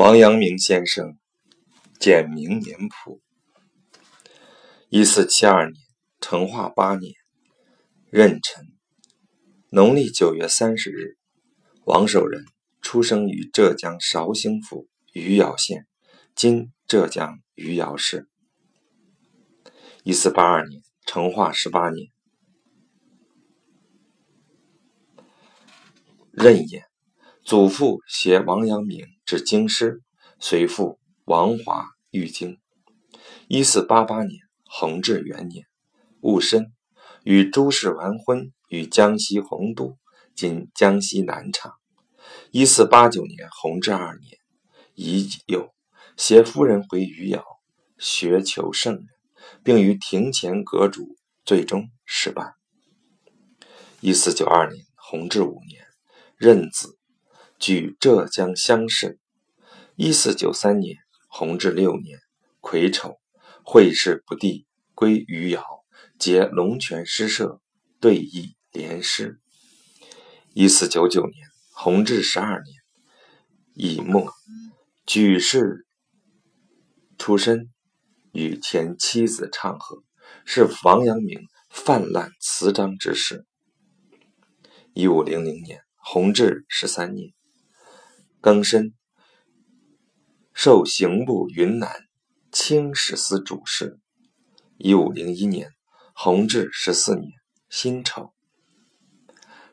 王阳明先生简明年谱：一四七二年，成化八年，壬辰，农历九月三十日，王守仁出生于浙江绍兴府余姚县（今浙江余姚市）。一四八二年，成化十八年，壬寅，祖父携王阳明。至京师，随父王华御京。一四八八年，弘治元年，戊申，与朱氏完婚于江西洪都（今江西南昌）。一四八九年，弘治二年，乙酉，携夫人回余姚学求圣人，并于庭前阁主，最终失败。一四九二年，弘治五年，任子，举浙江乡试。一四九三年，弘治六年，癸丑，会试不第，归余姚，结龙泉诗社，对弈联诗。一四九九年，弘治十二年，乙末，举世出身，与前妻子唱和，是王阳明泛滥词章之时。一五零零年，弘治十三年，庚申。授刑部云南清史司主事。一五零一年，弘治十四年辛丑，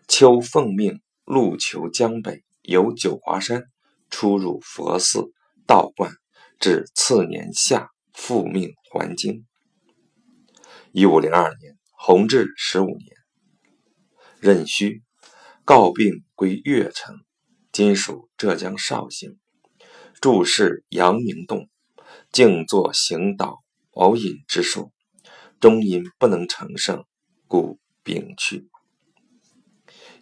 秋奉命路求江北，由九华山出入佛寺道观，至次年夏复命还京。一五零二年，弘治十五年，壬戌，告病归越城，今属浙江绍兴。注释阳明洞，静坐行导，偶饮之术，终因不能成圣，故病去。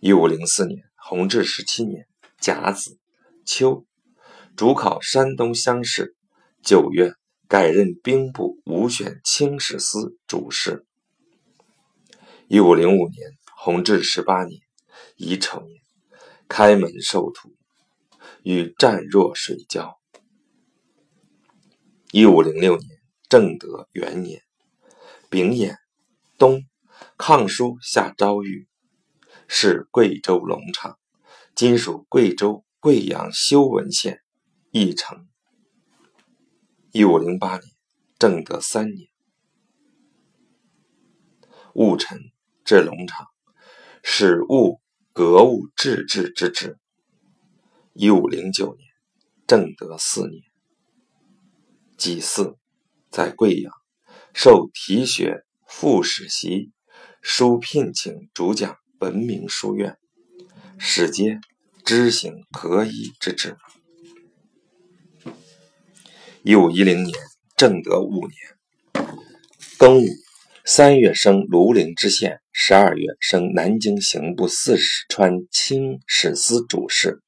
一五零四年，弘治十七年甲子，秋，主考山东乡试。九月，改任兵部武选清史司主事。一五零五年，弘治十八年乙丑年，开门授徒。与湛若水交。一五零六年正德元年丙寅，冬，抗书下诏谕，是贵州龙场，今属贵州贵阳修文县义城。一五零八年正德三年戊辰，至龙场，使戊格物致知之职。一五零九年，正德四年己巳，在贵阳受提学副使席，书聘请主讲文明书院，使接知行合一之职。一五一零年，正德五年庚午，三月升庐陵知县，十二月升南京刑部四川清史司主事。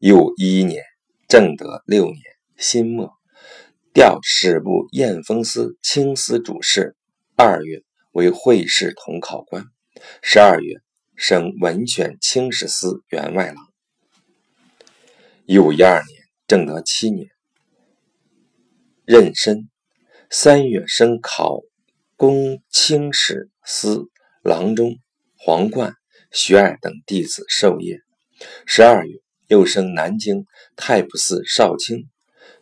一五一一年，正德六年辛末，调史部验封司清司主事。二月为会试同考官。十二月升文选清史司员外郎。一五一二年，正德七年壬申，三月升考功清史司郎中，黄冠、徐爱等弟子授业。十二月。又升南京太仆寺少卿，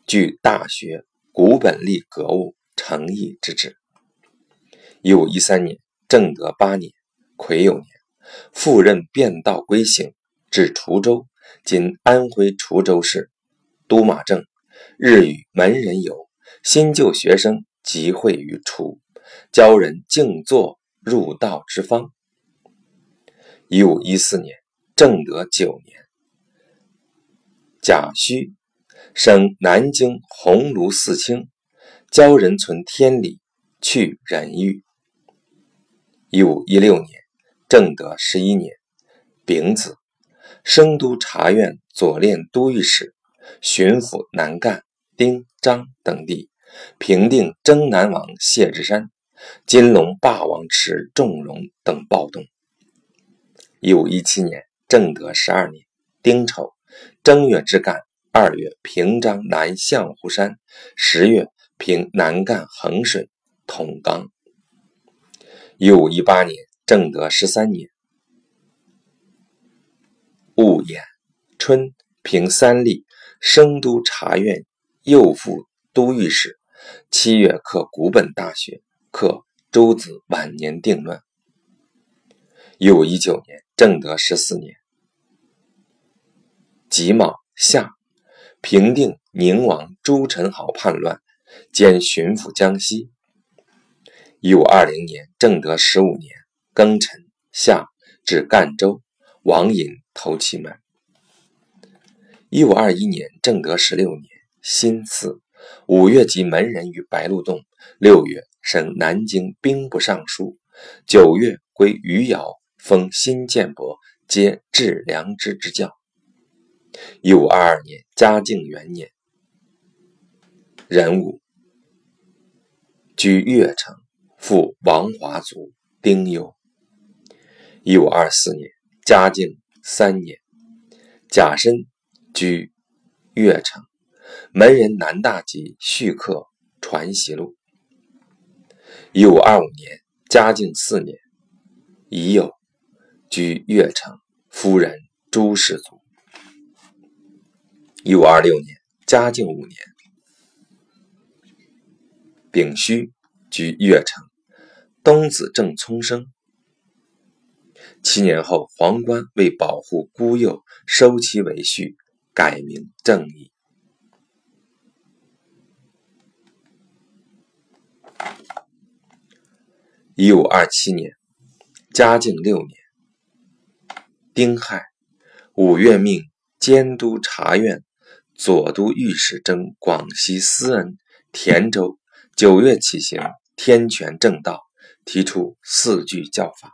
据大学古本立格物诚意之职。一五一三年，正德八年癸酉年，赴任便道归行，至滁州（今安徽滁州市），都马正日与门人游，新旧学生集会于滁，教人静坐入道之方。一五一四年，正德九年。贾诩生南京鸿胪寺卿，教人存天理，去人欲。一五一六年，正德十一年丙子，升都察院左练都御史，巡抚南赣、丁、张等地，平定征南王谢之山、金龙霸王池仲荣等暴动。一五一七年，正德十二年丁丑。正月之干二月平章南象湖山，十月平南干衡水统纲。一五一八年，正德十三年，戊寅春，平三立，升都察院右副都御史。七月刻古本大学，刻周子晚年定论。一五一九年，正德十四年，己卯夏，平定宁王朱宸濠叛乱，兼巡抚江西。一五二零年，正德十五年庚辰夏，至赣州，王寅投其门。一五二一年，正德十六年辛巳，五月即门人于白鹿洞。六月升南京兵部尚书。九月归余姚，封新建伯，皆治良知之教。一五二二年，嘉靖元年，壬午，居越城。父王华族丁酉。一五二四年，嘉靖三年，甲申，居越城。门人南大吉续刻《传习录》。一五二五年，嘉靖四年，乙酉，居越城。夫人朱氏族。一五二六年，嘉靖五年，丙戌，居越城。东子正聪生。七年后，皇冠为保护孤幼，收其为婿，改名正义。一五二七年，嘉靖六年，丁亥，五月命监督察院、左都御史征广西思恩、田州。九月起行，天权正道。提出四句教法。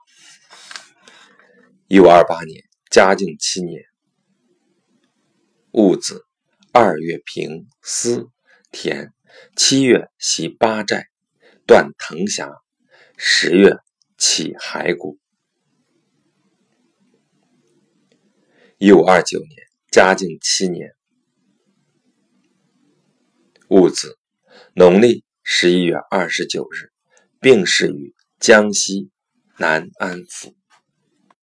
一五二八年，嘉靖七年，戊子，二月平思田，七月袭八寨，断藤峡，十月起骸骨。一五二九年，嘉靖七年，戊子，农历十一月二十九日，病逝于。江西南安府。